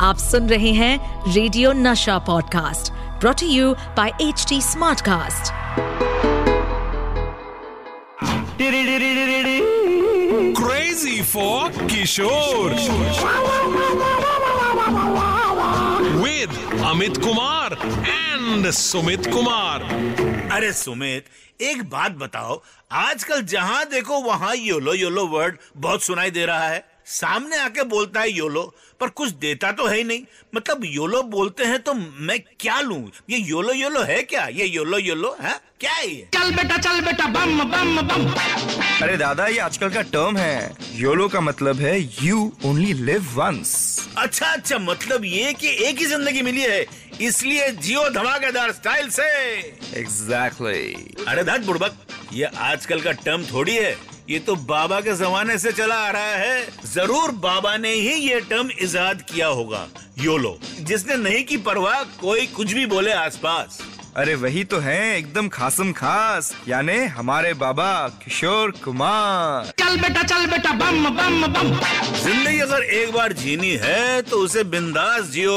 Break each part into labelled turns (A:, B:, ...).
A: आप सुन रहे हैं radio Nasha podcast brought you by H T smartcast
B: Crazy for Kishore. With Amit Kumar and Sumit Kumar.
C: अरे सुमित एक बात बताओ आजकल जहाँ देखो वहाँ योलो योलो वर्ड बहुत सुनाई दे रहा है सामने आके बोलता है योलो पर कुछ देता तो है ही नहीं। मतलब योलो बोलते हैं तो मैं क्या लूँ? ये योलो योलो है क्या? ये योलो योलो है? क्या है ये?
D: चल बेटा चल बेटा बम बम बम।
E: अरे दादा ये आजकल का टर्म है। योलो का मतलब है यू ओनली लिव वंस
C: अच्छा अच्छा मतलब ये कि एक ही ज़िंदगी मिली है इसलिए जियो धमाकेदार स्टाइल से।
E: Exactly exactly.
C: अरे धत बुड़बक ये आजकल का टर्म थोड़ी है। ये तो बाबा के जमाने से चला आ रहा है। ज़रूर बाबा ने ही ये टर्म इजाद किया होगा। योलो जिसने नहीं की परवाह, कोई कुछ भी बोले आसपास।
E: अरे वही तो है एकदम खासम खास। यानी हमारे बाबा किशोर कुमार।
D: चल बेटा चल बेटा बम बम बम।
C: ज़िंदगी अगर एक बार जीनी है तो उसे बिंदास जियो।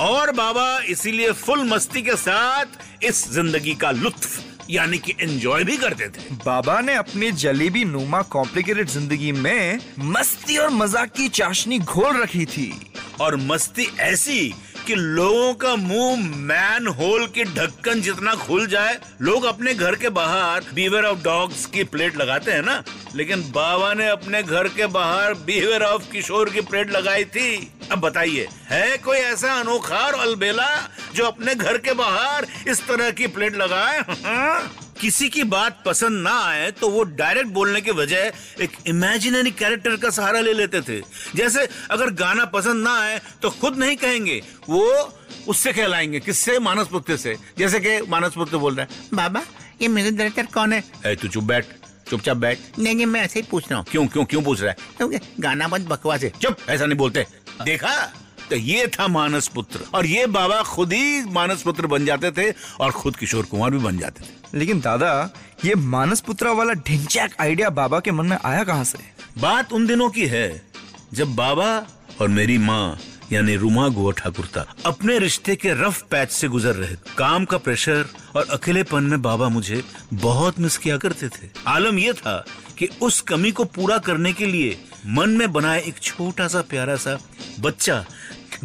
C: और बाबा इसीलिए फुल मस्ती के साथ इस ज़िंदगी का लुत्फ यानी कि एंजॉय भी करते थे।
E: बाबा ने अपनी जलेबी नुमा कॉम्प्लिकेटेड ज़िंदगी में मस्ती और मज़ाक की चाशनी घोल रखी थी।
C: और मस्ती ऐसी कि लोगों का मुँह मैन होल के ढक्कन जितना खुल जाए, लोग अपने घर के बाहर बीवर ऑफ़ डॉग्स की प्लेट लगाते हैं ना? लेकिन बाबा ने अपने घर के बाहर बीवर ऑफ़ किशोर की प्लेट लगाई थी। अब बताइए, है कोई ऐसा अनोखा और अलबेला जो अपने घर के बाहर इस तरह की प्लेट लगाए? हाँ? किसी की बात पसंद ना आए तो वो डायरेक्ट बोलने के बजाय एक इमेजिनरी कैरेक्टर का सहारा ले लेते थे। जैसे अगर गाना पसंद ना आए तो खुद नहीं कहेंगे वो उससे कहलाएँगे किससे? मानस पुत्र से। जैसे कि मानस पुत्र बोल रहे है
F: बाबा ये म्यूज़िक डायरेक्टर कौन है?
C: "ए, तू चुप बैठ चुपचाप बैठ।
F: नहीं नहीं मैं ऐसे ही पूछ रहा हूँ।
C: क्यों क्यों क्यों पूछ रहा है?
F: क्योंकि गाना बहुत बकवास है।
C: चुप ऐसा नहीं बोलते। देखा? तो ये था मानस पुत्र और ये बाबा खुद ही मानस पुत्र बन जाते थे और खुद किशोर कुमार भी बन जाते थे।
E: लेकिन दादा ये मानस पुत्रा वाला ढिंचैक आइडिया बाबा के मन में आया कहाँ से?
C: बात उन दिनों की है जब बाबा और मेरी माँ यानी रुमा गुआ ठाकुर था अपने रिश्ते के रफ पैच से गुजर रहे। काम का प्रेशर और अकेलेपन में बाबा मुझे बहुत मिस किया करते थे। आलम यह था कि उस कमी को पूरा करने के लिए मन में बनाए एक छोटा सा प्यारा सा बच्चा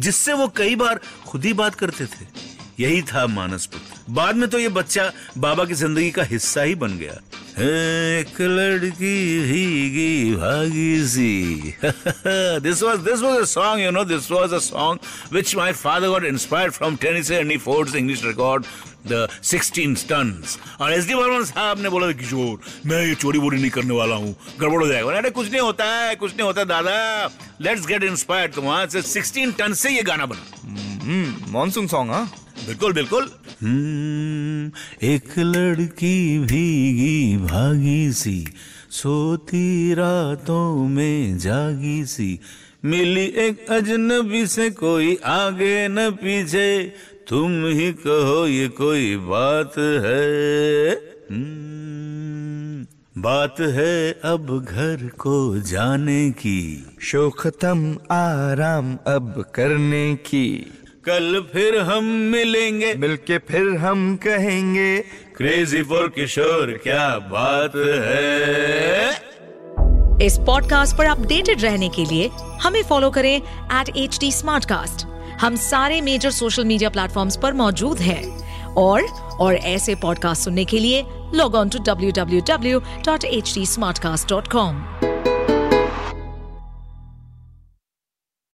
C: जिससे वो कई बार खुद ही बात करते थे। यही था मानस पुत्र। बाद में तो ये बच्चा बाबा की ज़िंदगी का हिस्सा ही बन गया। एक लड़की भीगी भागी सी। This was this was a song you know this was a song which my father got inspired from. Tennessee and Ford's English record the 16 tons और एस डी बर्मन साहब ने बोला किशोर मैं ये चोरी वोरी नहीं करने वाला हूँ। गड़बड़ हो जाएगा। अरे कुछ नहीं होता है कुछ नहीं होता दादा। लेट्स गेट इंस्पायर्ड तो वहाँ से 16 टन से ये गाना बना।
E: हम्म मॉनसून सॉन्ग हाँ?
C: बिल्कुल बिल्कुल। हम्म, एक लड़की भीगी भागी सी सोती रातों में जागी सी। मिली एक अजनबी से कोई आगे न पीछे तुम ही कहो ये कोई बात है। हम्म, बात है अब घर को जाने की
E: शो खत्म आराम अब करने की।
C: कल फिर हम मिलेंगे।
E: मिलके फिर हम कहेंगे
C: क्रेजी फॉर किशोर क्या बात है?
A: इस पॉडकास्ट पर अपडेटेड रहने के लिए हमें फॉलो करें एट एच टी हम सारे मेजर सोशल मीडिया प्लेटफॉर्म्स पर मौजूद हैं। और और ऐसे पॉडकास्ट सुनने के लिए log on to W W W dot H T smart cast dot com